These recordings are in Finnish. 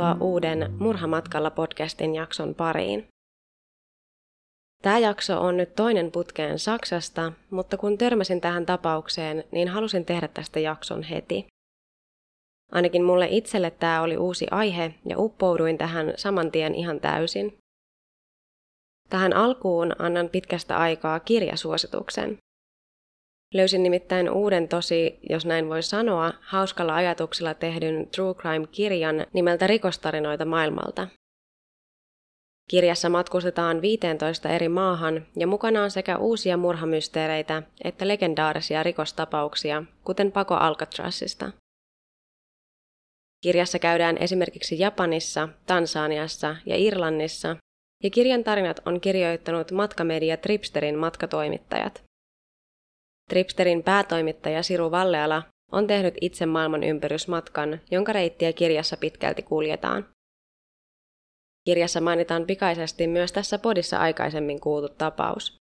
Tervetuloa uuden Murhamatkalla podcastin jakson pariin. Tämä jakso on nyt toinen putkeen Saksasta, mutta kun törmäsin tähän tapaukseen, niin halusin tehdä tästä jakson heti. Ainakin mulle itselle tämä oli uusi aihe ja uppouduin tähän saman tien ihan täysin. Tähän alkuun annan pitkästä aikaa kirjasuosituksen. Löysin nimittäin uuden tosi, jos näin voi sanoa, hauskalla ajatuksella tehdyn True Crime-kirjan nimeltä Rikostarinoita maailmalta. Kirjassa matkustetaan 15 eri maahan ja mukana on sekä uusia murhamysteereitä että legendaarisia rikostapauksia, kuten Pako Alcatrazista. Kirjassa käydään esimerkiksi Japanissa, Tansaniassa ja Irlannissa, ja kirjan tarinat on kirjoittanut matkamedia Tripsterin matkatoimittajat. Tripsterin päätoimittaja Siru Valleala on tehnyt itse maailman ympärysmatkan, jonka reittiä kirjassa pitkälti kuljetaan. Kirjassa mainitaan pikaisesti myös tässä podissa aikaisemmin kuultu tapaus.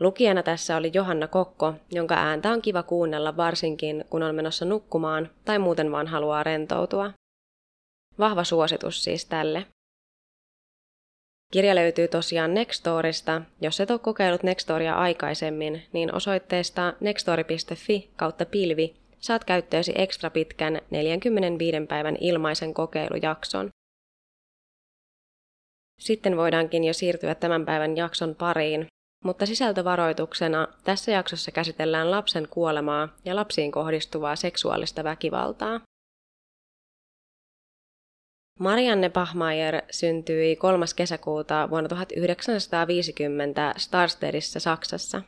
Lukijana tässä oli Johanna Kokko, jonka ääntä on kiva kuunnella varsinkin, kun on menossa nukkumaan tai muuten vaan haluaa rentoutua. Vahva suositus siis tälle. Kirja löytyy tosiaan Nextorista. Jos et ole kokeillut Nextoria aikaisemmin, niin osoitteesta nextori.fi kautta pilvi saat käyttöösi ekstra pitkän 45 päivän ilmaisen kokeilujakson. Sitten voidaankin jo siirtyä tämän päivän jakson pariin, mutta sisältövaroituksena tässä jaksossa käsitellään lapsen kuolemaa ja lapsiin kohdistuvaa seksuaalista väkivaltaa. Marianne Bachmeier syntyi 3. kesäkuuta vuonna 1950 Starstedissa Saksassa.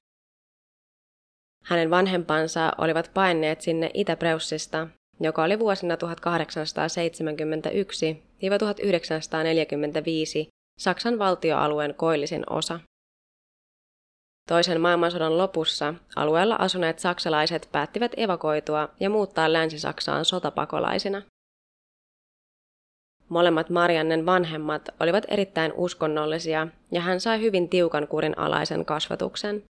Hänen vanhempansa olivat paineet sinne Itä-Preussista, joka oli vuosina 1871-1945 Saksan valtioalueen koillisin osa. Toisen maailmansodan lopussa alueella asuneet saksalaiset päättivät evakoitua ja muuttaa Länsi-Saksaan sotapakolaisina. Molemmat Mariannen vanhemmat olivat erittäin uskonnollisia ja hän sai hyvin tiukan kurin alaisen kasvatuksen.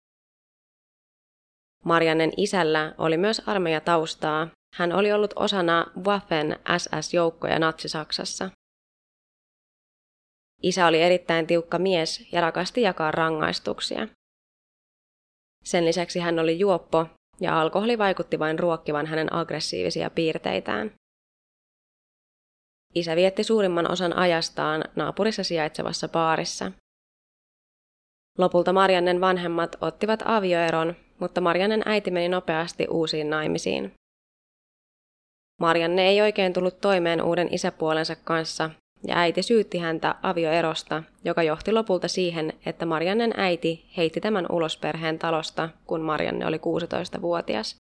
Mariannen isällä oli myös armeijataustaa. Hän oli ollut osana Waffen SS-joukkoja Natsi-Saksassa. Isä oli erittäin tiukka mies ja rakasti jakaa rangaistuksia. Sen lisäksi hän oli juoppo ja alkoholi vaikutti vain ruokkivan hänen aggressiivisia piirteitään. Isä vietti suurimman osan ajastaan naapurissa sijaitsevassa baarissa. Lopulta Mariannen vanhemmat ottivat avioeron, mutta Mariannen äiti meni nopeasti uusiin naimisiin. Marianne ei oikein tullut toimeen uuden isäpuolensa kanssa ja äiti syytti häntä avioerosta, joka johti lopulta siihen, että Mariannen äiti heitti tämän ulos perheen talosta, kun Marianne oli 16-vuotias.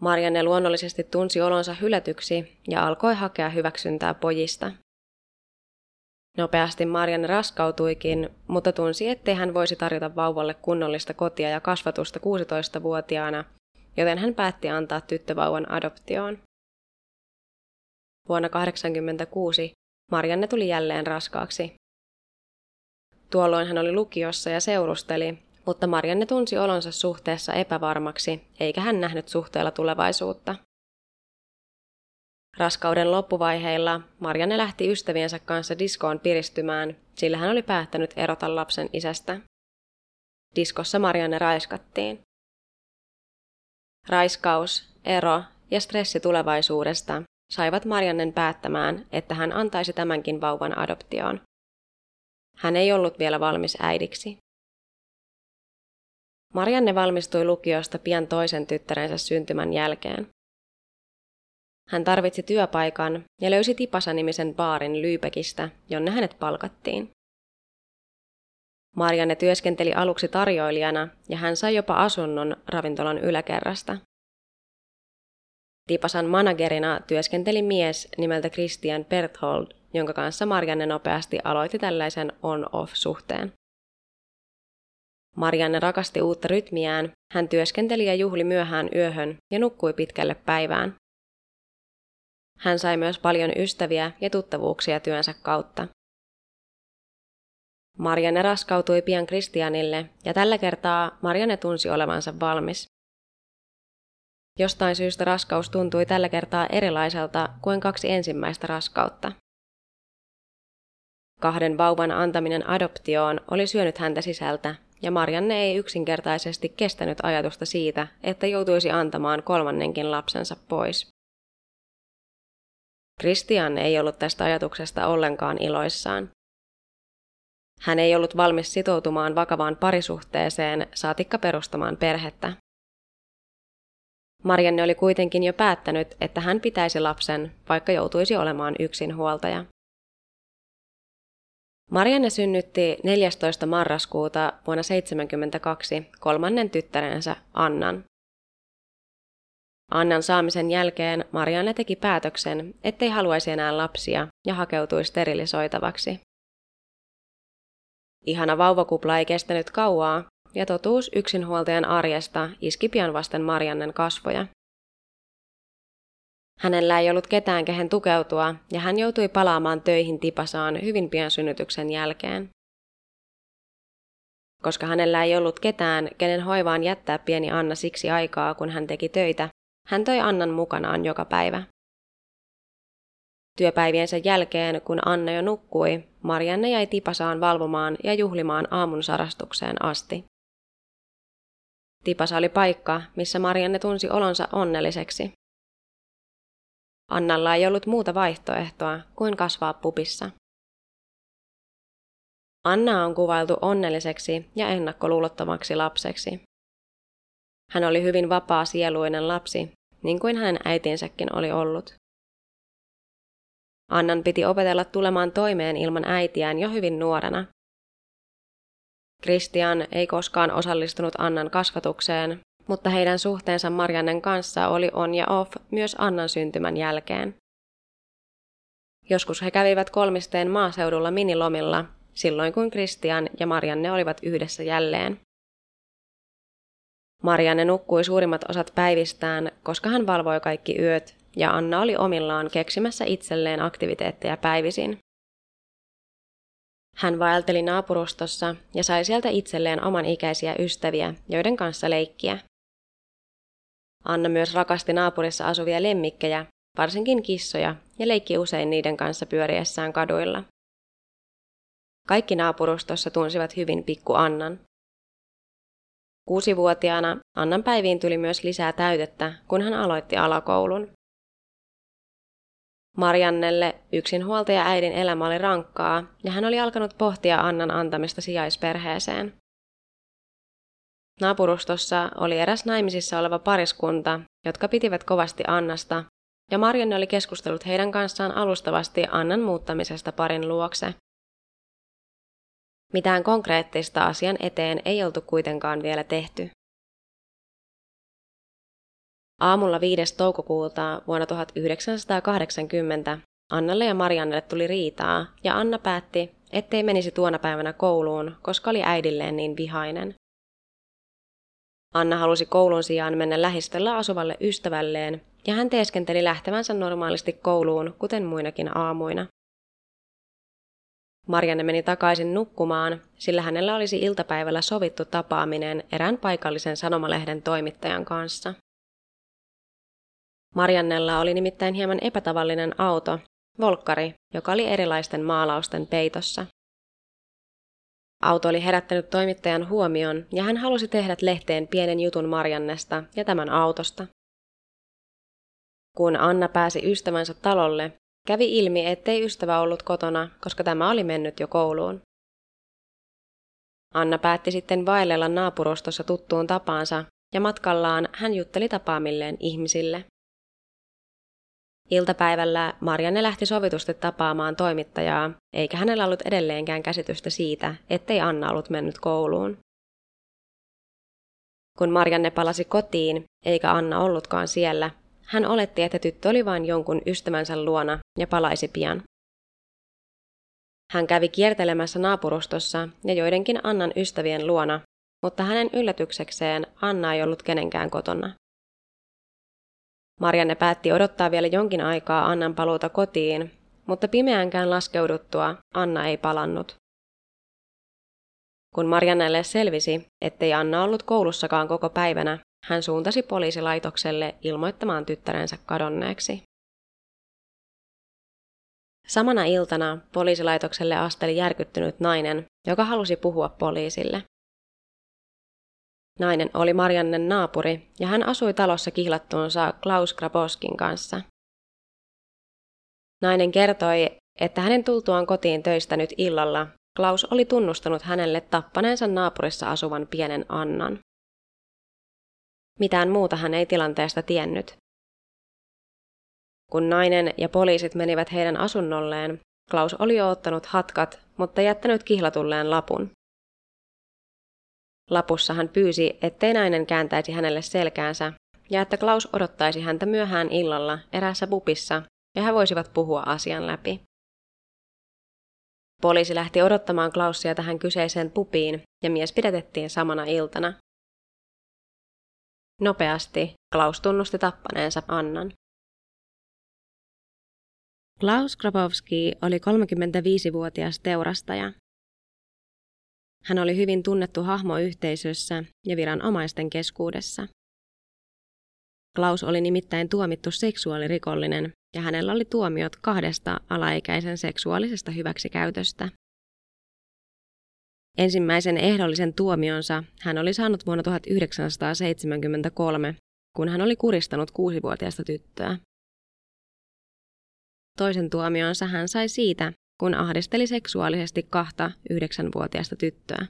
Marianne luonnollisesti tunsi olonsa hylätyksi ja alkoi hakea hyväksyntää pojista. Nopeasti Marianne raskautuikin, mutta tunsi, ettei hän voisi tarjota vauvalle kunnollista kotia ja kasvatusta 16-vuotiaana, joten hän päätti antaa tyttövauvan adoptioon. Vuonna 1986 Marianne tuli jälleen raskaaksi. Tuolloin hän oli lukiossa ja seurusteli, mutta Marianne tunsi olonsa suhteessa epävarmaksi, eikä hän nähnyt suhteella tulevaisuutta. Raskauden loppuvaiheilla Marianne lähti ystäviensä kanssa diskoon piristymään, sillä hän oli päättänyt erota lapsen isästä. Diskossa Marianne raiskattiin. Raiskaus, ero ja stressi tulevaisuudesta saivat Mariannen päättämään, että hän antaisi tämänkin vauvan adoptioon. Hän ei ollut vielä valmis äidiksi. Marianne valmistui lukiosta pian toisen tyttärensä syntymän jälkeen. Hän tarvitsi työpaikan ja löysi Tipasa-nimisen baarin Lyypekistä, jonne hänet palkattiin. Marianne työskenteli aluksi tarjoilijana ja hän sai jopa asunnon ravintolan yläkerrasta. Tipasan managerina työskenteli mies nimeltä Christian Berthold, jonka kanssa Marianne nopeasti aloitti tällaisen on-off-suhteen. Marianne rakasti uutta rytmiään, hän työskenteli ja juhli myöhään yöhön ja nukkui pitkälle päivään. Hän sai myös paljon ystäviä ja tuttavuuksia työnsä kautta. Marianne raskautui pian Kristianille ja tällä kertaa Marianne tunsi olevansa valmis. Jostain syystä raskaus tuntui tällä kertaa erilaiselta kuin kaksi ensimmäistä raskautta. Kahden vauvan antaminen adoptioon oli syönyt häntä sisältä, ja Marianne ei yksinkertaisesti kestänyt ajatusta siitä, että joutuisi antamaan kolmannenkin lapsensa pois. Christian ei ollut tästä ajatuksesta ollenkaan iloissaan. Hän ei ollut valmis sitoutumaan vakavaan parisuhteeseen, saatikka perustamaan perhettä. Marianne oli kuitenkin jo päättänyt, että hän pitäisi lapsen, vaikka joutuisi olemaan yksinhuoltaja. Marianne synnytti 14. marraskuuta vuonna 1972 kolmannen tyttärensä Annan. Annan saamisen jälkeen Marianne teki päätöksen, ettei haluaisi enää lapsia ja hakeutui sterilisoitavaksi. Ihana vauvakupla ei kestänyt kauaa, ja totuus yksinhuoltajan arjesta iski pian vasten Mariannen kasvoja. Hänellä ei ollut ketään kehen tukeutua, ja hän joutui palaamaan töihin Tipasaan hyvin pian synnytyksen jälkeen. Koska hänellä ei ollut ketään, kenen hoivaan jättää pieni Anna siksi aikaa, kun hän teki töitä, hän toi Annan mukanaan joka päivä. Työpäiviensä jälkeen, kun Anna jo nukkui, Marianne jäi Tipasaan valvomaan ja juhlimaan aamun sarastukseen asti. Tipasa oli paikka, missä Marianne tunsi olonsa onnelliseksi. Annalla ei ollut muuta vaihtoehtoa kuin kasvaa pupissa. Anna on kuvailtu onnelliseksi ja ennakkoluulottomaksi lapseksi. Hän oli hyvin vapaa sieluinen lapsi, niin kuin hänen äitinsäkin oli ollut. Annan piti opetella tulemaan toimeen ilman äitiään jo hyvin nuorena. Christian ei koskaan osallistunut Annan kasvatukseen, mutta heidän suhteensa Mariannen kanssa oli on ja off myös Annan syntymän jälkeen. Joskus he kävivät kolmisteen maaseudulla minilomilla, silloin kun Christian ja Marianne olivat yhdessä jälleen. Marianne nukkui suurimmat osat päivistään, koska hän valvoi kaikki yöt, ja Anna oli omillaan keksimässä itselleen aktiviteetteja päivisin. Hän vaelteli naapurustossa ja sai sieltä itselleen oman ikäisiä ystäviä, joiden kanssa leikkiä. Anna myös rakasti naapurissa asuvia lemmikkejä, varsinkin kissoja, ja leikki usein niiden kanssa pyöriessään kaduilla. Kaikki naapurustossa tunsivat hyvin pikku Annan. Kuusivuotiaana Annan päiviin tuli myös lisää täytettä, kun hän aloitti alakoulun. Mariannelle yksinhuoltaja äidin elämä oli rankkaa ja hän oli alkanut pohtia Annan antamista sijaisperheeseen. Naapurustossa oli eräs naimisissa oleva pariskunta, jotka pitivät kovasti Annasta, ja Marianne oli keskustellut heidän kanssaan alustavasti Annan muuttamisesta parin luokse. Mitään konkreettista asian eteen ei oltu kuitenkaan vielä tehty. Aamulla 5. toukokuuta vuonna 1980 Annalle ja Mariannelle tuli riitaa ja Anna päätti, ettei menisi tuona päivänä kouluun, koska oli äidilleen niin vihainen. Anna halusi koulun sijaan mennä lähistöllä asuvalle ystävälleen ja hän teeskenteli lähtevänsä normaalisti kouluun, kuten muinakin aamuina. Marianne meni takaisin nukkumaan, sillä hänellä olisi iltapäivällä sovittu tapaaminen erään paikallisen sanomalehden toimittajan kanssa. Mariannella oli nimittäin hieman epätavallinen auto, volkkari, joka oli erilaisten maalausten peitossa. Auto oli herättänyt toimittajan huomion ja hän halusi tehdä lehteen pienen jutun Mariannesta ja tämän autosta. Kun Anna pääsi ystävänsä talolle, kävi ilmi, ettei ystävä ollut kotona, koska tämä oli mennyt jo kouluun. Anna päätti sitten vaellella naapurustossa tuttuun tapaansa ja matkallaan hän jutteli tapaamilleen ihmisille. Iltapäivällä Marianne lähti sovitusti tapaamaan toimittajaa, eikä hänellä ollut edelleenkään käsitystä siitä, ettei Anna ollut mennyt kouluun. Kun Marianne palasi kotiin, eikä Anna ollutkaan siellä, hän oletti, että tyttö oli vain jonkun ystävänsä luona ja palaisi pian. Hän kävi kiertelemässä naapurustossa ja joidenkin Annan ystävien luona, mutta hänen yllätyksekseen Anna ei ollut kenenkään kotona. Marianne päätti odottaa vielä jonkin aikaa Annan paluuta kotiin, mutta pimeäänkään laskeuduttua Anna ei palannut. Kun Mariannelle selvisi, ettei Anna ollut koulussakaan koko päivänä, hän suuntasi poliisilaitokselle ilmoittamaan tyttärensä kadonneeksi. Samana iltana poliisilaitokselle asteli järkyttynyt nainen, joka halusi puhua poliisille. Nainen oli Mariannen naapuri ja hän asui talossa kihlattuunsa Klaus Graboskin kanssa. Nainen kertoi, että hänen tultuaan kotiin töistä nyt illalla Klaus oli tunnustanut hänelle tappaneensa naapurissa asuvan pienen Annan. Mitään muuta hän ei tilanteesta tiennyt. Kun nainen ja poliisit menivät heidän asunnolleen, Klaus oli jo ottanut hatkat, mutta jättänyt kihlatulleen lapun. Lapussa hän pyysi, ettei nainen kääntäisi hänelle selkäänsä ja että Klaus odottaisi häntä myöhään illalla eräässä pupissa ja he voisivat puhua asian läpi. Poliisi lähti odottamaan Klausia tähän kyseiseen pupiin ja mies pidätettiin samana iltana. Nopeasti Klaus tunnusti tappaneensa Annan. Klaus Grabowski oli 35-vuotias teurastaja. Hän oli hyvin tunnettu hahmo yhteisössä ja viranomaisten keskuudessa. Klaus oli nimittäin tuomittu seksuaalirikollinen ja hänellä oli tuomiot kahdesta alaikäisen seksuaalisesta hyväksikäytöstä. Ensimmäisen ehdollisen tuomionsa hän oli saanut vuonna 1973, kun hän oli kuristanut kuusivuotiaista tyttöä. Toisen tuomionsa hän sai siitä, kun ahdisteli seksuaalisesti kahta yhdeksänvuotiaista tyttöä.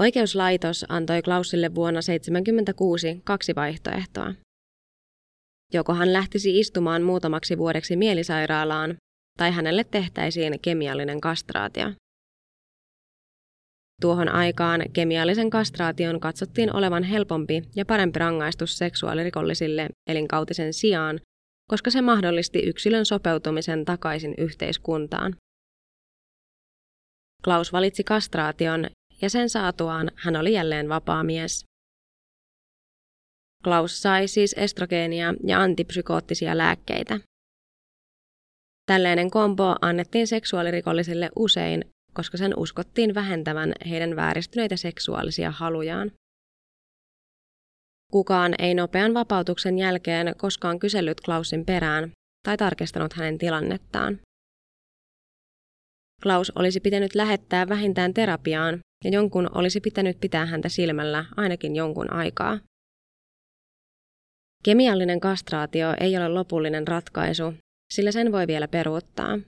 Oikeuslaitos antoi Klausille vuonna 1976 kaksi vaihtoehtoa. Joko hän lähtisi istumaan muutamaksi vuodeksi mielisairaalaan, tai hänelle tehtäisiin kemiallinen kastraatio. Tuohon aikaan kemiallisen kastraation katsottiin olevan helpompi ja parempi rangaistus seksuaalirikollisille elinkautisen sijaan, koska se mahdollisti yksilön sopeutumisen takaisin yhteiskuntaan. Klaus valitsi kastraation ja sen saatuaan hän oli jälleen vapaa mies. Klaus sai siis estrogeenia ja antipsykoottisia lääkkeitä. Tällainen kombo annettiin seksuaalirikollisille usein, koska sen uskottiin vähentävän heidän vääristyneitä seksuaalisia halujaan. Kukaan ei nopean vapautuksen jälkeen koskaan kysellyt Klausin perään tai tarkistanut hänen tilannettaan. Klaus olisi pitänyt lähettää vähintään terapiaan ja jonkun olisi pitänyt pitää häntä silmällä ainakin jonkun aikaa. Kemiallinen kastraatio ei ole lopullinen ratkaisu, sillä sen voi vielä peruuttaa.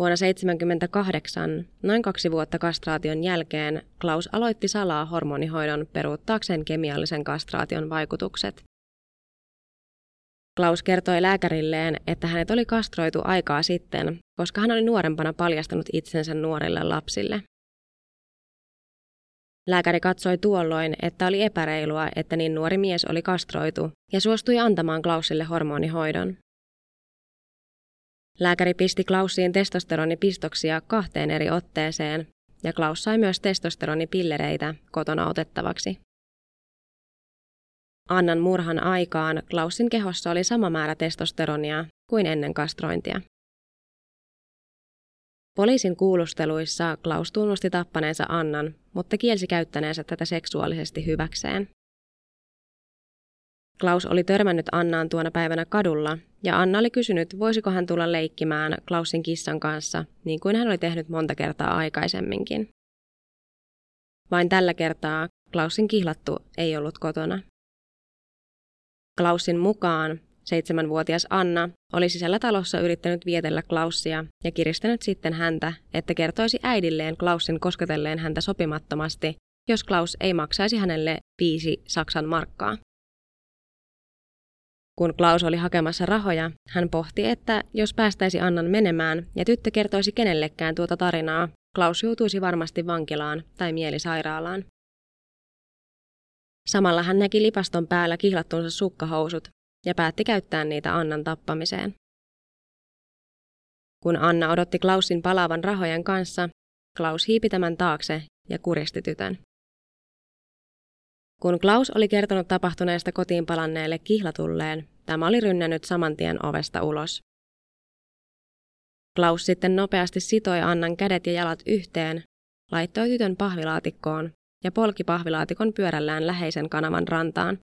Vuonna 1978, noin kaksi vuotta kastraation jälkeen, Klaus aloitti salaa hormonihoidon peruuttaakseen kemiallisen kastraation vaikutukset. Klaus kertoi lääkärilleen, että hänet oli kastroitu aikaa sitten, koska hän oli nuorempana paljastanut itsensä nuorille lapsille. Lääkäri katsoi tuolloin, että oli epäreilua, että niin nuori mies oli kastroitu ja suostui antamaan Klausille hormonihoidon. Lääkäri pisti Klausiin testosteronipistoksia kahteen eri otteeseen, ja Klaus sai myös testosteronipillereitä kotona otettavaksi. Annan murhan aikaan Klausin kehossa oli sama määrä testosteronia kuin ennen kastrointia. Poliisin kuulusteluissa Klaus tunnusti tappaneensa Annan, mutta kielsi käyttäneensä tätä seksuaalisesti hyväkseen. Klaus oli törmännyt Annaan tuona päivänä kadulla, ja Anna oli kysynyt, voisiko hän tulla leikkimään Klausin kissan kanssa, niin kuin hän oli tehnyt monta kertaa aikaisemminkin. Vain tällä kertaa Klausin kihlattu ei ollut kotona. Klausin mukaan seitsemänvuotias Anna oli sisällä talossa yrittänyt vietellä Klaussia ja kiristänyt sitten häntä, että kertoisi äidilleen Klausin kosketelleen häntä sopimattomasti, jos Klaus ei maksaisi hänelle viisi Saksan markkaa. Kun Klaus oli hakemassa rahoja, hän pohti, että jos päästäisi Annan menemään ja tyttö kertoisi kenellekään tuota tarinaa, Klaus joutuisi varmasti vankilaan tai mielisairaalaan. Samalla hän näki lipaston päällä kihlattunsa sukkahousut ja päätti käyttää niitä Annan tappamiseen. Kun Anna odotti Klausin palaavan rahojen kanssa, Klaus hiipi tämän taakse ja kuristi tytön. Kun Klaus oli kertonut tapahtuneesta kotiin palanneelle kihlatulleen, tämä oli rynnännyt saman tien ovesta ulos. Klaus sitten nopeasti sitoi Annan kädet ja jalat yhteen, laittoi tytön pahvilaatikkoon ja polki pahvilaatikon pyörällään läheisen kanavan rantaan.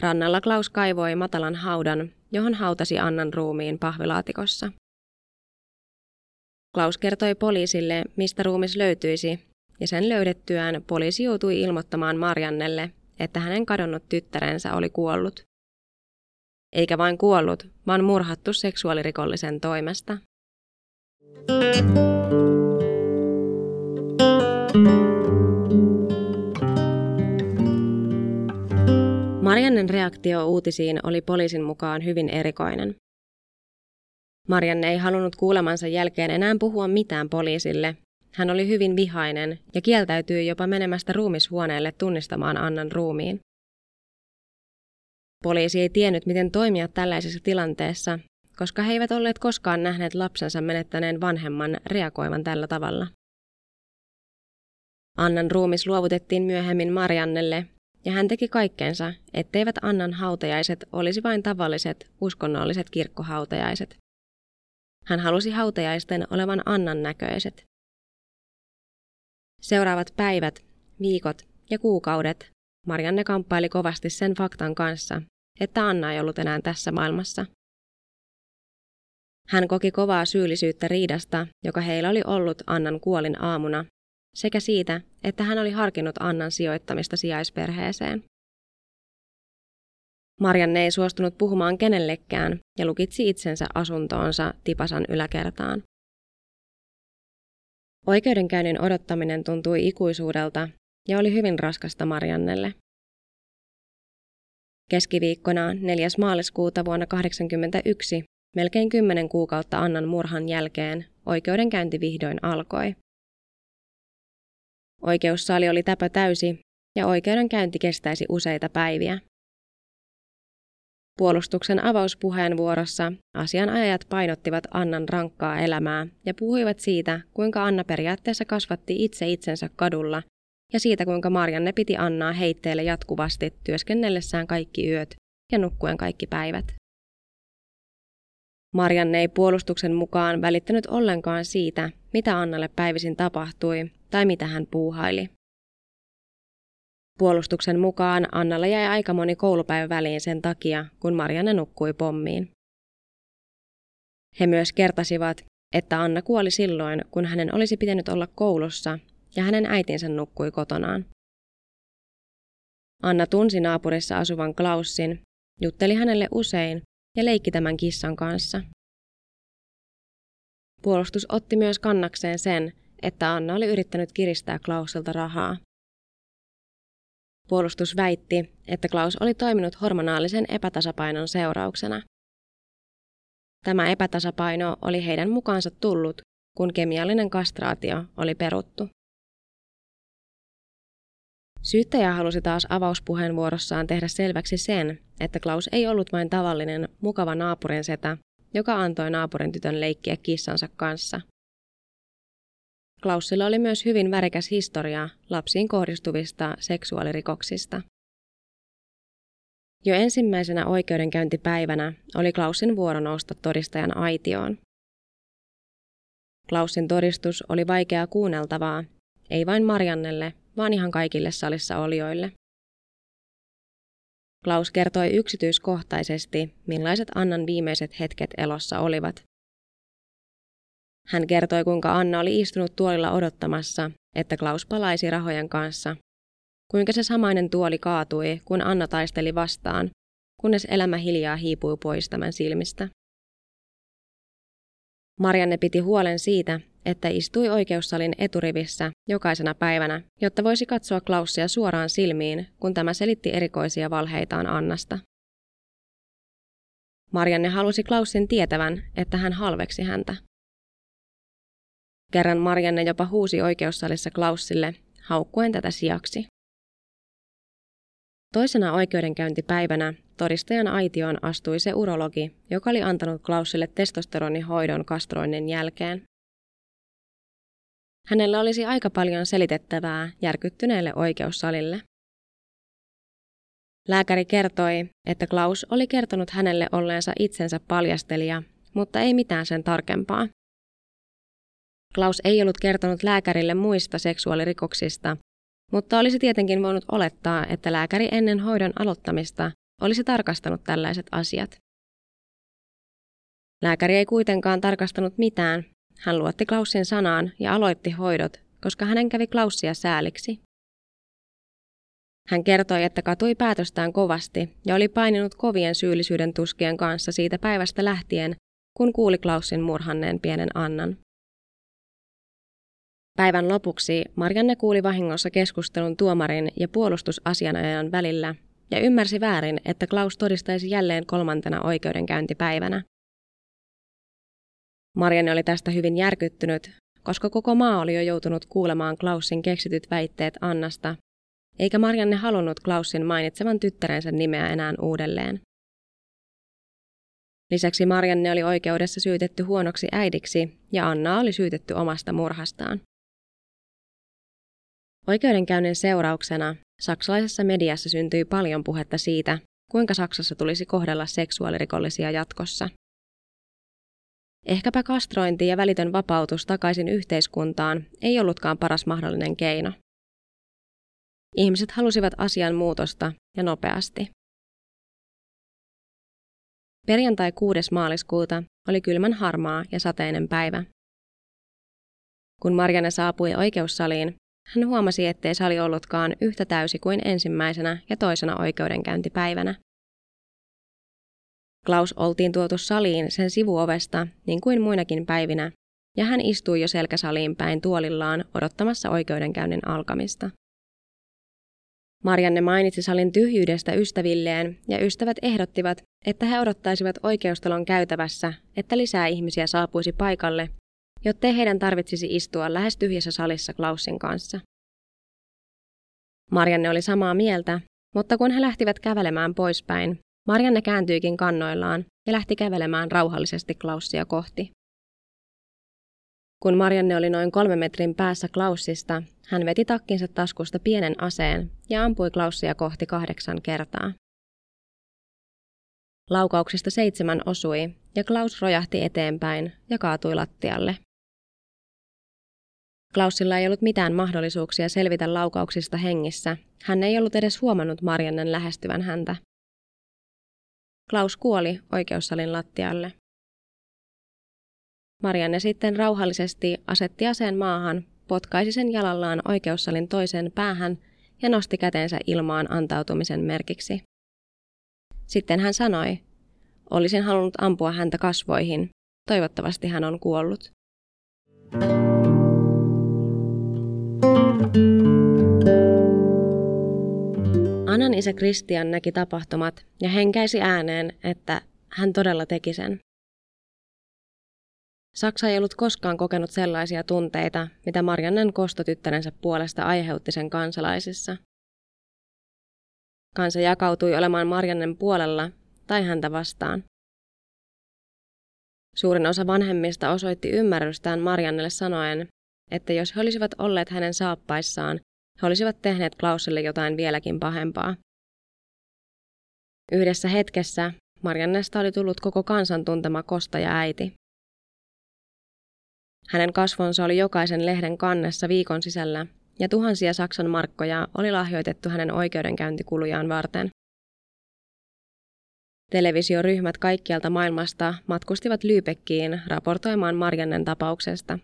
Rannalla Klaus kaivoi matalan haudan, johon hautasi Annan ruumiin pahvilaatikossa. Klaus kertoi poliisille, mistä ruumis löytyisi, ja sen löydettyään poliisi joutui ilmoittamaan Mariannelle, että hänen kadonnut tyttärensä oli kuollut. Eikä vain kuollut, vaan murhattu seksuaalirikollisen toimesta. Mariannen reaktio uutisiin oli poliisin mukaan hyvin erikoinen. Marianne ei halunnut kuulemansa jälkeen enää puhua mitään poliisille. Hän oli hyvin vihainen ja kieltäytyi jopa menemästä ruumishuoneelle tunnistamaan Annan ruumiin. Poliisi ei tiennyt, miten toimia tällaisessa tilanteessa, koska he eivät olleet koskaan nähneet lapsensa menettäneen vanhemman reagoivan tällä tavalla. Annan ruumis luovutettiin myöhemmin Mariannelle, ja hän teki kaikkensa, etteivät Annan hautajaiset olisi vain tavalliset, uskonnolliset kirkkohautajaiset. Hän halusi hautajaisten olevan Annan näköiset. Seuraavat päivät, viikot ja kuukaudet Marianne kamppaili kovasti sen faktan kanssa, että Anna ei ollut enää tässä maailmassa. Hän koki kovaa syyllisyyttä riidasta, joka heillä oli ollut Annan kuolin aamuna, sekä siitä, että hän oli harkinnut Annan sijoittamista sijaisperheeseen. Marianne ei suostunut puhumaan kenellekään ja lukitsi itsensä asuntoonsa Tipasan yläkertaan. Oikeudenkäynnin odottaminen tuntui ikuisuudelta ja oli hyvin raskasta Mariannelle. Keskiviikkona 4. maaliskuuta vuonna 1981, melkein kymmenen kuukautta Annan murhan jälkeen, oikeudenkäynti vihdoin alkoi. Oikeussali oli täpö täysi ja oikeudenkäynti kestäisi useita päiviä. Puolustuksen avauspuheenvuorossa asianajajat painottivat Annan rankkaa elämää ja puhuivat siitä, kuinka Anna periaatteessa kasvatti itse itsensä kadulla ja siitä, kuinka Marianne piti Annaa heitteelle jatkuvasti työskennellessään kaikki yöt ja nukkuen kaikki päivät. Marianne ei puolustuksen mukaan välittänyt ollenkaan siitä, mitä Annalle päivisin tapahtui tai mitä hän puuhaili. Puolustuksen mukaan Annalla jäi aika moni koulupäivä väliin sen takia, kun Marianne nukkui pommiin. He myös kertasivat, että Anna kuoli silloin, kun hänen olisi pitänyt olla koulussa ja hänen äitinsä nukkui kotonaan. Anna tunsi naapurissa asuvan Klaussin, jutteli hänelle usein ja leikki tämän kissan kanssa. Puolustus otti myös kannakseen sen, että Anna oli yrittänyt kiristää Klausilta rahaa. Puolustus väitti, että Klaus oli toiminut hormonaalisen epätasapainon seurauksena. Tämä epätasapaino oli heidän mukaansa tullut, kun kemiallinen kastraatio oli peruttu. Syyttäjä halusi taas avauspuheenvuorossaan tehdä selväksi sen, että Klaus ei ollut vain tavallinen, mukava naapurin setä, joka antoi naapurin tytön leikkiä kissansa kanssa. Klausilla oli myös hyvin värikäs historia lapsiin kohdistuvista seksuaalirikoksista. Jo ensimmäisenä oikeudenkäyntipäivänä oli Klausin vuoro nousta todistajan aitioon. Klausin todistus oli vaikeaa kuunneltavaa, ei vain Mariannelle, vaan ihan kaikille salissa olijoille. Klaus kertoi yksityiskohtaisesti, millaiset Annan viimeiset hetket elossa olivat. Hän kertoi, kuinka Anna oli istunut tuolilla odottamassa, että Klaus palaisi rahojen kanssa, kuinka se samainen tuoli kaatui, kun Anna taisteli vastaan, kunnes elämä hiljaa hiipui pois tämän silmistä. Marianne piti huolen siitä, että istui oikeussalin eturivissä jokaisena päivänä, jotta voisi katsoa Klaussia suoraan silmiin, kun tämä selitti erikoisia valheitaan Annasta. Marianne halusi Klaussin tietävän, että hän halveksi häntä. Kerran Marianne jopa huusi oikeussalissa Klaussille, haukkuen tätä sijaksi. Toisena oikeudenkäyntipäivänä todistajan aitioon astui se urologi, joka oli antanut Klaussille testosteronihoidon kastroinnin jälkeen. Hänellä olisi aika paljon selitettävää järkyttyneelle oikeussalille. Lääkäri kertoi, että Klaus oli kertonut hänelle olleensa itsensä paljastelija, mutta ei mitään sen tarkempaa. Klaus ei ollut kertonut lääkärille muista seksuaalirikoksista, mutta olisi tietenkin voinut olettaa, että lääkäri ennen hoidon aloittamista olisi tarkastanut tällaiset asiat. Lääkäri ei kuitenkaan tarkastanut mitään. Hän luotti Klausin sanaan ja aloitti hoidot, koska hänen kävi Klausia sääliksi. Hän kertoi, että katui päätöstään kovasti ja oli paininut kovien syyllisyyden tuskien kanssa siitä päivästä lähtien, kun kuuli Klausin murhanneen pienen Annan. Päivän lopuksi Marianne kuuli vahingossa keskustelun tuomarin ja puolustusasianajajan välillä ja ymmärsi väärin, että Klaus todistaisi jälleen kolmantena oikeudenkäyntipäivänä. Marianne oli tästä hyvin järkyttynyt, koska koko maa oli jo joutunut kuulemaan Klausin keksityt väitteet Annasta, eikä Marianne halunnut Klausin mainitsevan tyttärensä nimeä enää uudelleen. Lisäksi Marianne oli oikeudessa syytetty huonoksi äidiksi ja Anna oli syytetty omasta murhastaan. Oikeudenkäynnin seurauksena saksalaisessa mediassa syntyi paljon puhetta siitä, kuinka Saksassa tulisi kohdella seksuaalirikollisia jatkossa. Ehkäpä kastrointi ja välitön vapautus takaisin yhteiskuntaan ei ollutkaan paras mahdollinen keino. Ihmiset halusivat asian muutosta ja nopeasti. Perjantai 6. maaliskuuta oli kylmän harmaa ja sateinen päivä. Kun Marianne saapui oikeussaliin, hän huomasi, ettei sali ollutkaan yhtä täysi kuin ensimmäisenä ja toisena oikeudenkäyntipäivänä. Klaus oltiin tuotu saliin sen sivuovesta, niin kuin muinakin päivinä, ja hän istui jo selkäsaliin päin tuolillaan odottamassa oikeudenkäynnin alkamista. Marianne mainitsi salin tyhjyydestä ystävilleen, ja ystävät ehdottivat, että he odottaisivat oikeustalon käytävässä, että lisää ihmisiä saapuisi paikalle, jottei heidän tarvitsisi istua lähes tyhjässä salissa Klausin kanssa. Marianne oli samaa mieltä, mutta kun he lähtivät kävelemään poispäin, Marianne kääntyikin kannoillaan ja lähti kävelemään rauhallisesti Klaussia kohti. Kun Marianne oli noin kolme metrin päässä Klaussista, hän veti takkinsa taskusta pienen aseen ja ampui Klaussia kohti kahdeksan kertaa. Laukauksista seitsemän osui ja Klaus rojahti eteenpäin ja kaatui lattialle. Klausilla ei ollut mitään mahdollisuuksia selvitä laukauksista hengissä. Hän ei ollut edes huomannut Mariannen lähestyvän häntä. Klaus kuoli oikeussalin lattialle. Marianne sitten rauhallisesti asetti aseen maahan, potkaisi sen jalallaan oikeussalin toiseen päähän ja nosti käteensä ilmaan antautumisen merkiksi. Sitten hän sanoi, olisin halunnut ampua häntä kasvoihin, toivottavasti hän on kuollut. Annan isä Kristian näki tapahtumat ja henkäisi ääneen, että hän todella teki sen. Saksa ei ollut koskaan kokenut sellaisia tunteita, mitä Mariannen kostotyttärensä puolesta aiheutti sen kansalaisissa. Kansa jakautui olemaan Mariannen puolella tai häntä vastaan. Suurin osa vanhemmista osoitti ymmärrystään Mariannelle sanoen, että jos he olisivat olleet hänen saappaissaan, he olisivat tehneet Klausille jotain vieläkin pahempaa. Yhdessä hetkessä Mariannesta oli tullut koko kansan tuntema kostaja äiti. Hänen kasvonsa oli jokaisen lehden kannessa viikon sisällä, ja tuhansia Saksan markkoja oli lahjoitettu hänen oikeudenkäyntikulujaan varten. Televisioryhmät kaikkialta maailmasta matkustivat Lyypekkiin raportoimaan Mariannen tapauksesta.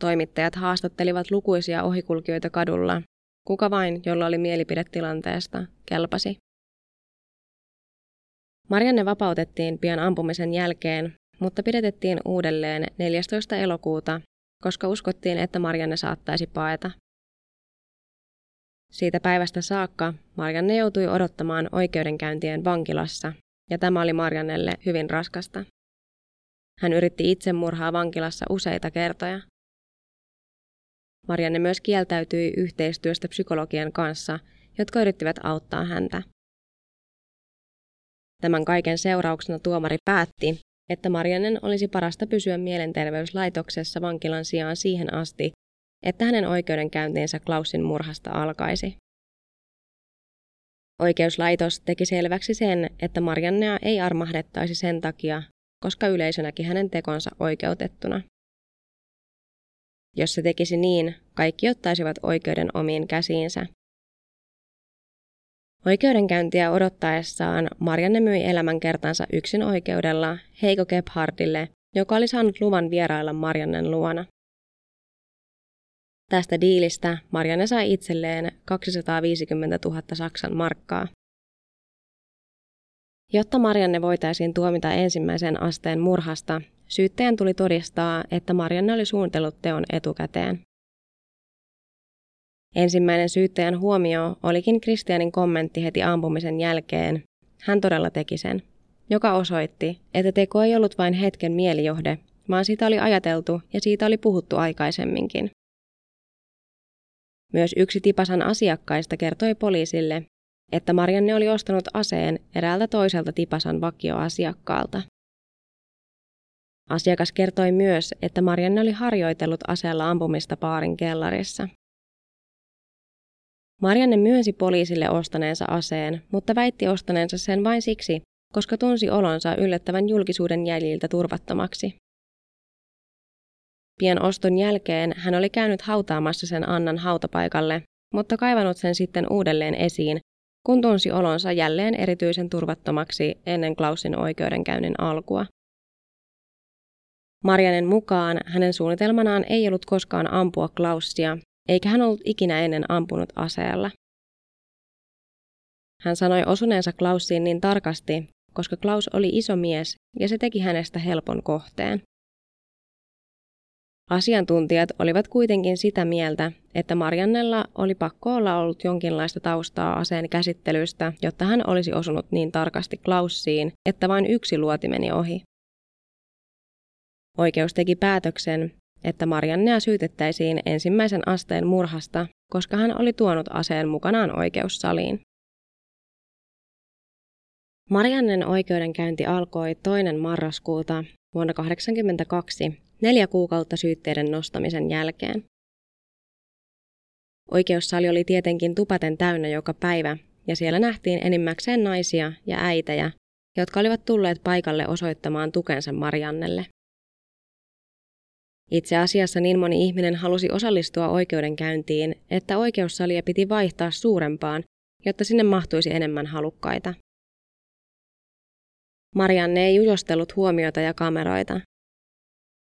Toimittajat haastattelivat lukuisia ohikulkijoita kadulla. Kuka vain, jolla oli mielipide tilanteesta, kelpasi. Marianne vapautettiin pian ampumisen jälkeen, mutta pidetettiin uudelleen 14. elokuuta, koska uskottiin, että Marianne saattaisi paeta. Siitä päivästä saakka Marianne joutui odottamaan oikeudenkäyntien vankilassa, ja tämä oli Mariannelle hyvin raskasta. Hän yritti itsemurhaa vankilassa useita kertoja. Marianne myös kieltäytyi yhteistyöstä psykologien kanssa, jotka yrittivät auttaa häntä. Tämän kaiken seurauksena tuomari päätti, että Mariannen olisi parasta pysyä mielenterveyslaitoksessa vankilan sijaan siihen asti, että hänen oikeudenkäyntiensä Klausin murhasta alkaisi. Oikeuslaitos teki selväksi sen, että Mariannea ei armahdettaisi sen takia, koska yleisö näki hänen tekonsa oikeutettuna. Jos se tekisi niin, kaikki ottaisivat oikeuden omiin käsiinsä. Oikeudenkäyntiä odottaessaan Marianne myi elämänkertansa yksin oikeudella Heiko Gebhardille, joka oli saanut luvan vierailla Mariannen luona. Tästä diilistä Marianne sai itselleen 250 000 Saksan markkaa. Jotta Marianne voitaisiin tuomita ensimmäisen asteen murhasta, syyttäjän tuli todistaa, että Marianne oli suunnitellut teon etukäteen. Ensimmäinen syyttäjän huomio olikin Kristianin kommentti heti ampumisen jälkeen. Hän todella teki sen, joka osoitti, että teko ei ollut vain hetken mielijohde, vaan siitä oli ajateltu ja siitä oli puhuttu aikaisemminkin. Myös yksi Tipasan asiakkaista kertoi poliisille, että Marianne oli ostanut aseen eräältä toiselta Tipasan vakioasiakkaalta. Asiakas kertoi myös, että Marianne oli harjoitellut aseella ampumista paarin kellarissa. Marianne myönsi poliisille ostaneensa aseen, mutta väitti ostaneensa sen vain siksi, koska tunsi olonsa yllättävän julkisuuden jäljiltä turvattomaksi. Pien oston jälkeen hän oli käynyt hautaamassa sen Annan hautapaikalle, mutta kaivannut sen sitten uudelleen esiin, kun tunsi olonsa jälleen erityisen turvattomaksi ennen Klausin oikeudenkäynnin alkua. Marianen mukaan hänen suunnitelmanaan ei ollut koskaan ampua Klausia, eikä hän ollut ikinä ennen ampunut aseella. Hän sanoi osuneensa Klausiin niin tarkasti, koska Klaus oli iso mies ja se teki hänestä helpon kohteen. Asiantuntijat olivat kuitenkin sitä mieltä, että Mariannella oli pakko olla ollut jonkinlaista taustaa aseen käsittelystä, jotta hän olisi osunut niin tarkasti Klaussiin, että vain yksi luoti meni ohi. Oikeus teki päätöksen, että Mariannea syytettäisiin ensimmäisen asteen murhasta, koska hän oli tuonut aseen mukanaan oikeussaliin. Mariannen oikeudenkäynti alkoi toinen marraskuuta vuonna 1982 neljä kuukautta syytteiden nostamisen jälkeen. Oikeussali oli tietenkin tupaten täynnä joka päivä, ja siellä nähtiin enimmäkseen naisia ja äitejä, jotka olivat tulleet paikalle osoittamaan tukensa Mariannelle. Itse asiassa niin moni ihminen halusi osallistua oikeudenkäyntiin, että oikeussalia piti vaihtaa suurempaan, jotta sinne mahtuisi enemmän halukkaita. Marianne ei ujostellut huomiota ja kameroita.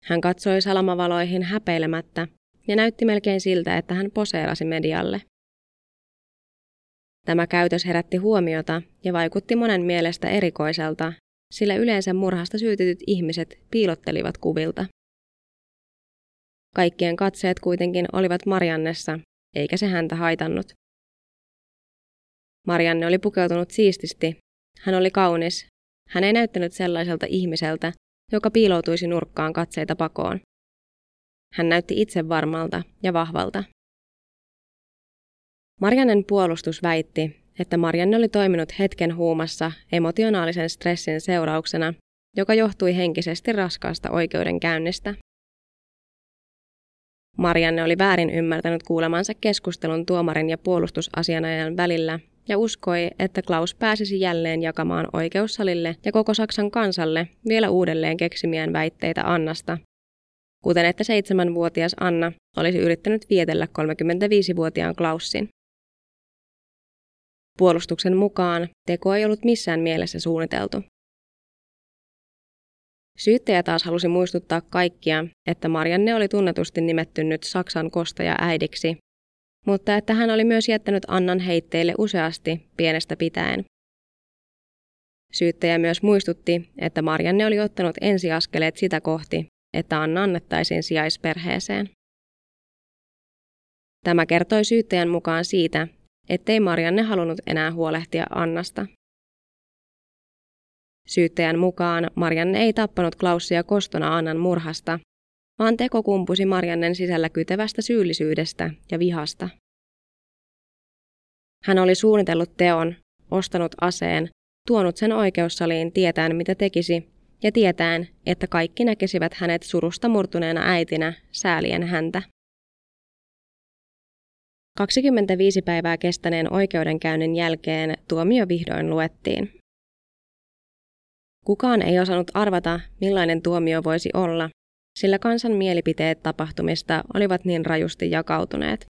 Hän katsoi salamavaloihin häpeilemättä ja näytti melkein siltä, että hän poseerasi medialle. Tämä käytös herätti huomiota ja vaikutti monen mielestä erikoiselta, sillä yleensä murhasta syytetyt ihmiset piilottelivat kuvilta. Kaikkien katseet kuitenkin olivat Mariannessa, eikä se häntä haitannut. Marianne oli pukeutunut siististi. Hän oli kaunis. Hän ei näyttänyt sellaiselta ihmiseltä, joka piiloutuisi nurkkaan katseita pakoon. Hän näytti itse varmalta ja vahvalta. Mariannen puolustus väitti, että Marianne oli toiminut hetken huumassa emotionaalisen stressin seurauksena, joka johtui henkisesti raskaasta oikeudenkäynnistä. Marianne oli väärin ymmärtänyt kuulemansa keskustelun tuomarin ja puolustusasianajan välillä ja uskoi, että Klaus pääsisi jälleen jakamaan oikeussalille ja koko Saksan kansalle vielä uudelleen keksimiään väitteitä Annasta, kuten että seitsemänvuotias Anna olisi yrittänyt vietellä 35-vuotiaan Klaussin. Puolustuksen mukaan teko ei ollut missään mielessä suunniteltu. Syyttäjä taas halusi muistuttaa kaikkia, että Marianne oli tunnetusti nimetty nyt Saksan kostaja äidiksi, mutta että hän oli myös jättänyt Annan heitteille useasti pienestä pitäen. Syyttäjä myös muistutti, että Marianne oli ottanut ensiaskeleet sitä kohti, että Anna annettaisiin sijaisperheeseen. Tämä kertoi syyttäjän mukaan siitä, ettei Marianne halunnut enää huolehtia Annasta. Syyttäjän mukaan Marianne ei tappanut Klaussia kostona Annan murhasta, vaan teko kumpusi Mariannen sisällä kytevästä syyllisyydestä ja vihasta. Hän oli suunnitellut teon, ostanut aseen, tuonut sen oikeussaliin tietäen mitä tekisi ja tietäen, että kaikki näkisivät hänet surusta murtuneena äitinä säälien häntä. 25 päivää kestäneen oikeudenkäynnin jälkeen tuomio vihdoin luettiin. Kukaan ei osannut arvata, millainen tuomio voisi olla, sillä kansan mielipiteet tapahtumista olivat niin rajusti jakautuneet.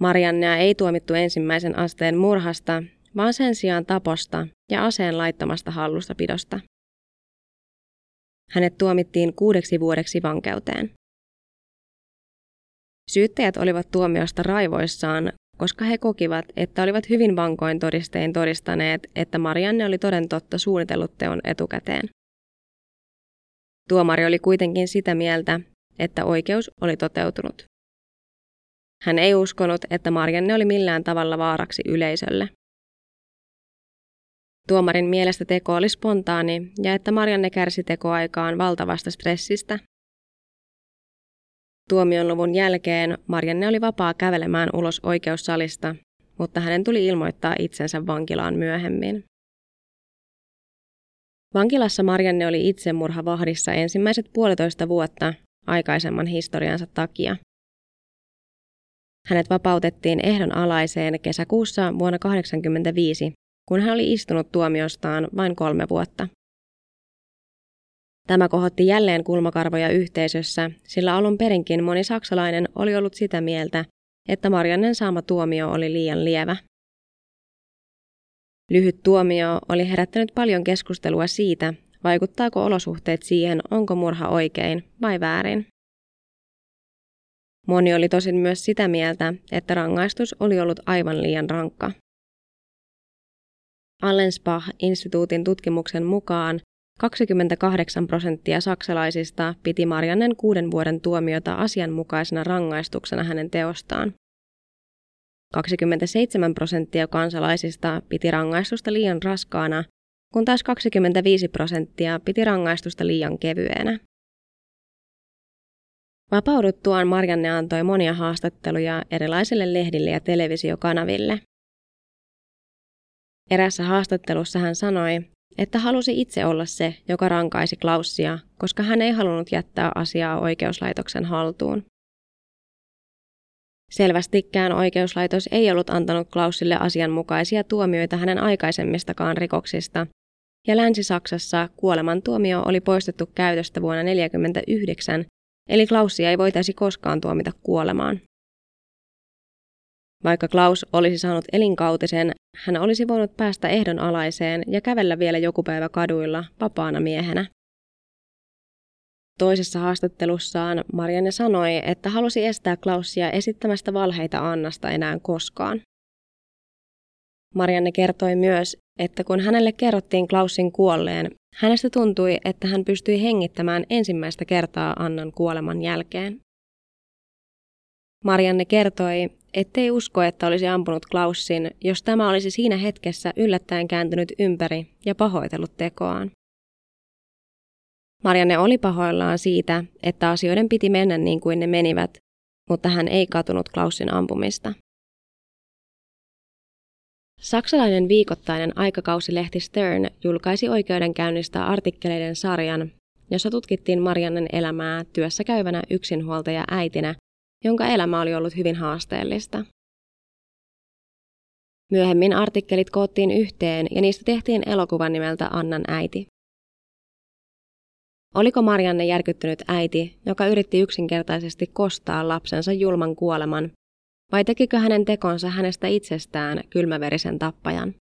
Mariannea ei tuomittu ensimmäisen asteen murhasta, vaan sen sijaan taposta ja aseen laittomasta hallussapidosta. Hänet tuomittiin kuudeksi vuodeksi vankeuteen. Syyttäjät olivat tuomiosta raivoissaan, koska he kokivat, että olivat hyvin vankoin todistein todistaneet, että Marianne oli toden totta suunnitellut teon etukäteen. Tuomari oli kuitenkin sitä mieltä, että oikeus oli toteutunut. Hän ei uskonut, että Marianne oli millään tavalla vaaraksi yleisölle. Tuomarin mielestä teko oli spontaani ja että Marianne kärsi tekoaikaan valtavasta stressistä. Tuomion luvun jälkeen Marianne oli vapaa kävelemään ulos oikeussalista, mutta hänen tuli ilmoittaa itsensä vankilaan myöhemmin. Vankilassa Marianne oli itsemurhavahdissa ensimmäiset puolitoista vuotta aikaisemman historiansa takia. Hänet vapautettiin ehdon alaiseen kesäkuussa vuonna 1985, kun hän oli istunut tuomiostaan vain kolme vuotta. Tämä kohotti jälleen kulmakarvoja yhteisössä, sillä alun perinkin moni saksalainen oli ollut sitä mieltä, että Mariannen saama tuomio oli liian lievä. Lyhyt tuomio oli herättänyt paljon keskustelua siitä, vaikuttaako olosuhteet siihen, onko murha oikein vai väärin. Moni oli tosin myös sitä mieltä, että rangaistus oli ollut aivan liian rankka. Allensbach-instituutin tutkimuksen mukaan 28 prosenttia saksalaisista piti Mariannen kuuden vuoden tuomiota asianmukaisena rangaistuksena hänen teostaan. 27 prosenttia kansalaisista piti rangaistusta liian raskaana, kun taas 25 prosenttia piti rangaistusta liian kevyenä. Vapauduttuaan Marianne antoi monia haastatteluja erilaisille lehdille ja televisiokanaville. Erässä haastattelussa hän sanoi, että halusi itse olla se, joka rankaisi Klaussia, koska hän ei halunnut jättää asiaa oikeuslaitoksen haltuun. Selvästikään oikeuslaitos ei ollut antanut Klausille asianmukaisia tuomioita hänen aikaisemmistakaan rikoksista, ja Länsi-Saksassa kuolemantuomio oli poistettu käytöstä vuonna 1949, eli Klaussia ei voitaisi koskaan tuomita kuolemaan. Vaikka Klaus olisi saanut elinkautisen, hän olisi voinut päästä ehdonalaiseen ja kävellä vielä joku päivä kaduilla vapaana miehenä. Toisessa haastattelussaan Marianne sanoi, että halusi estää Klausia esittämästä valheita Annasta enää koskaan. Marianne kertoi myös, että kun hänelle kerrottiin Klausin kuolleen, hänestä tuntui, että hän pystyi hengittämään ensimmäistä kertaa Annan kuoleman jälkeen. Marianne kertoi, ettei usko, että olisi ampunut Klaussin, jos tämä olisi siinä hetkessä yllättäen kääntynyt ympäri ja pahoitellut tekoaan. Marianne oli pahoillaan siitä, että asioiden piti mennä niin kuin ne menivät, mutta hän ei katunut Klaussin ampumista. Saksalainen viikoittainen aikakausilehti Stern julkaisi oikeudenkäynnistä artikkeleiden sarjan, jossa tutkittiin Mariannen elämää työssä käyvänä yksinhuoltaja äitinä jonka elämä oli ollut hyvin haasteellista. Myöhemmin artikkelit koottiin yhteen ja niistä tehtiin elokuvan nimeltä Annan äiti. Oliko Marianne järkyttynyt äiti, joka yritti yksinkertaisesti kostaa lapsensa julman kuoleman, vai tekikö hänen tekonsa hänestä itsestään kylmäverisen tappajan?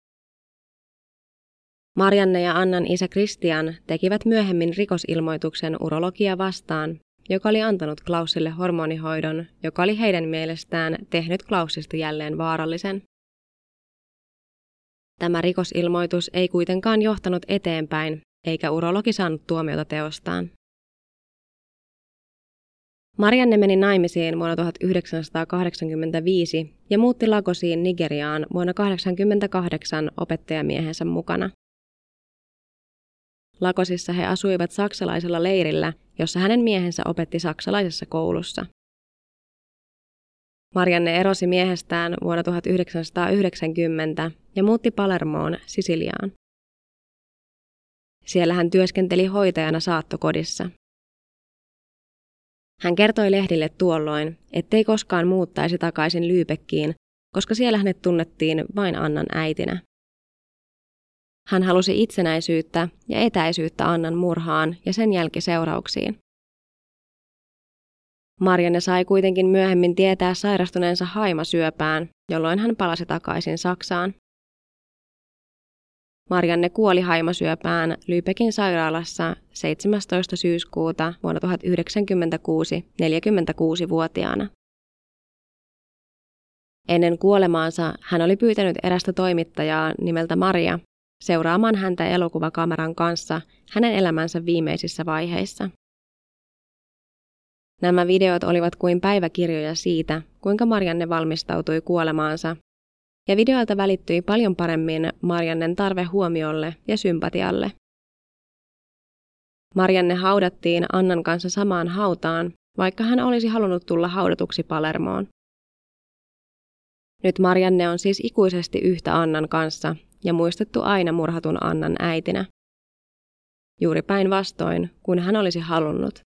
Marianne ja Annan isä Christian tekivät myöhemmin rikosilmoituksen urologia vastaan joka oli antanut Klausille hormonihoidon, joka oli heidän mielestään tehnyt Klausista jälleen vaarallisen. Tämä rikosilmoitus ei kuitenkaan johtanut eteenpäin, eikä urologi saanut tuomiota teostaan. Marianne meni naimisiin vuonna 1985 ja muutti Lagosiin Nigeriaan vuonna 1988 opettajamiehensä mukana. Lakosissa he asuivat saksalaisella leirillä, jossa hänen miehensä opetti saksalaisessa koulussa. Marianne erosi miehestään vuonna 1990 ja muutti Palermoon, Sisiliaan. Siellä hän työskenteli hoitajana saattokodissa. Hän kertoi lehdille tuolloin, ettei koskaan muuttaisi takaisin Lyypekkiin, koska siellä hänet tunnettiin vain Annan äitinä. Hän halusi itsenäisyyttä ja etäisyyttä Annan murhaan ja sen jälkiseurauksiin. Marianne sai kuitenkin myöhemmin tietää sairastuneensa haimasyöpään, jolloin hän palasi takaisin Saksaan. Marianne kuoli haimasyöpään Lübeckin sairaalassa 17. syyskuuta vuonna 1996 46-vuotiaana. Ennen kuolemaansa hän oli pyytänyt erästä toimittajaa nimeltä Maria seuraamaan häntä elokuvakameran kanssa hänen elämänsä viimeisissä vaiheissa. Nämä videot olivat kuin päiväkirjoja siitä, kuinka Marianne valmistautui kuolemaansa, ja videoilta välittyi paljon paremmin Mariannen tarve huomiolle ja sympatialle. Marianne haudattiin Annan kanssa samaan hautaan, vaikka hän olisi halunnut tulla haudatuksi Palermoon. Nyt Marianne on siis ikuisesti yhtä Annan kanssa ja muistettu aina murhatun Annan äitinä. Juuri päinvastoin, kun hän olisi halunnut.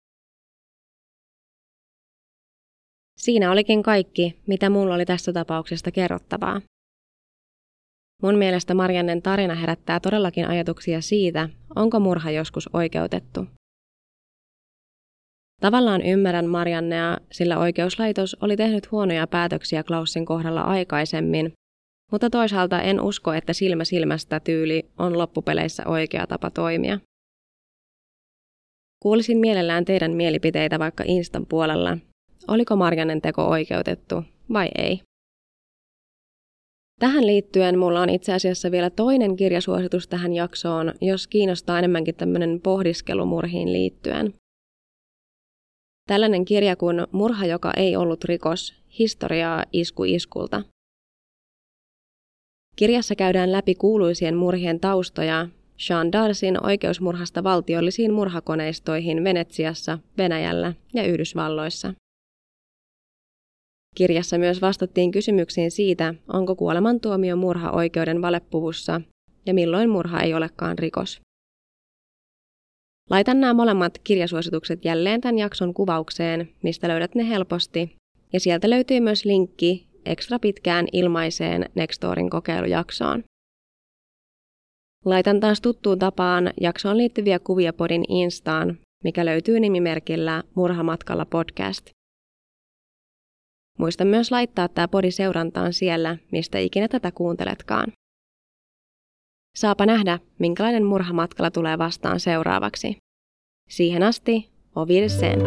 Siinä olikin kaikki, mitä mulla oli tästä tapauksesta kerrottavaa. Mun mielestä Mariannen tarina herättää todellakin ajatuksia siitä, onko murha joskus oikeutettu. Tavallaan ymmärrän Mariannea, sillä oikeuslaitos oli tehnyt huonoja päätöksiä Klausin kohdalla aikaisemmin, mutta toisaalta en usko, että silmä silmästä tyyli on loppupeleissä oikea tapa toimia. Kuulisin mielellään teidän mielipiteitä vaikka Instan puolella. Oliko Marjannen teko oikeutettu vai ei? Tähän liittyen mulla on itse asiassa vielä toinen kirjasuositus tähän jaksoon, jos kiinnostaa enemmänkin tämmöinen pohdiskelu murhiin liittyen. Tällainen kirja kuin Murha, joka ei ollut rikos, historiaa isku iskulta. Kirjassa käydään läpi kuuluisien murhien taustoja Jean Darsin oikeusmurhasta valtiollisiin murhakoneistoihin Venetsiassa, Venäjällä ja Yhdysvalloissa. Kirjassa myös vastattiin kysymyksiin siitä, onko kuolemantuomio murha oikeuden valepuvussa ja milloin murha ei olekaan rikos. Laitan nämä molemmat kirjasuositukset jälleen tämän jakson kuvaukseen, mistä löydät ne helposti, ja sieltä löytyy myös linkki ekstra pitkään ilmaiseen Nextorin kokeilujaksoon. Laitan taas tuttuun tapaan jaksoon liittyviä kuvia podin Instaan, mikä löytyy nimimerkillä Murhamatkalla podcast. Muista myös laittaa tämä podi seurantaan siellä, mistä ikinä tätä kuunteletkaan. Saapa nähdä, minkälainen murhamatkalla tulee vastaan seuraavaksi. Siihen asti, ovirsen!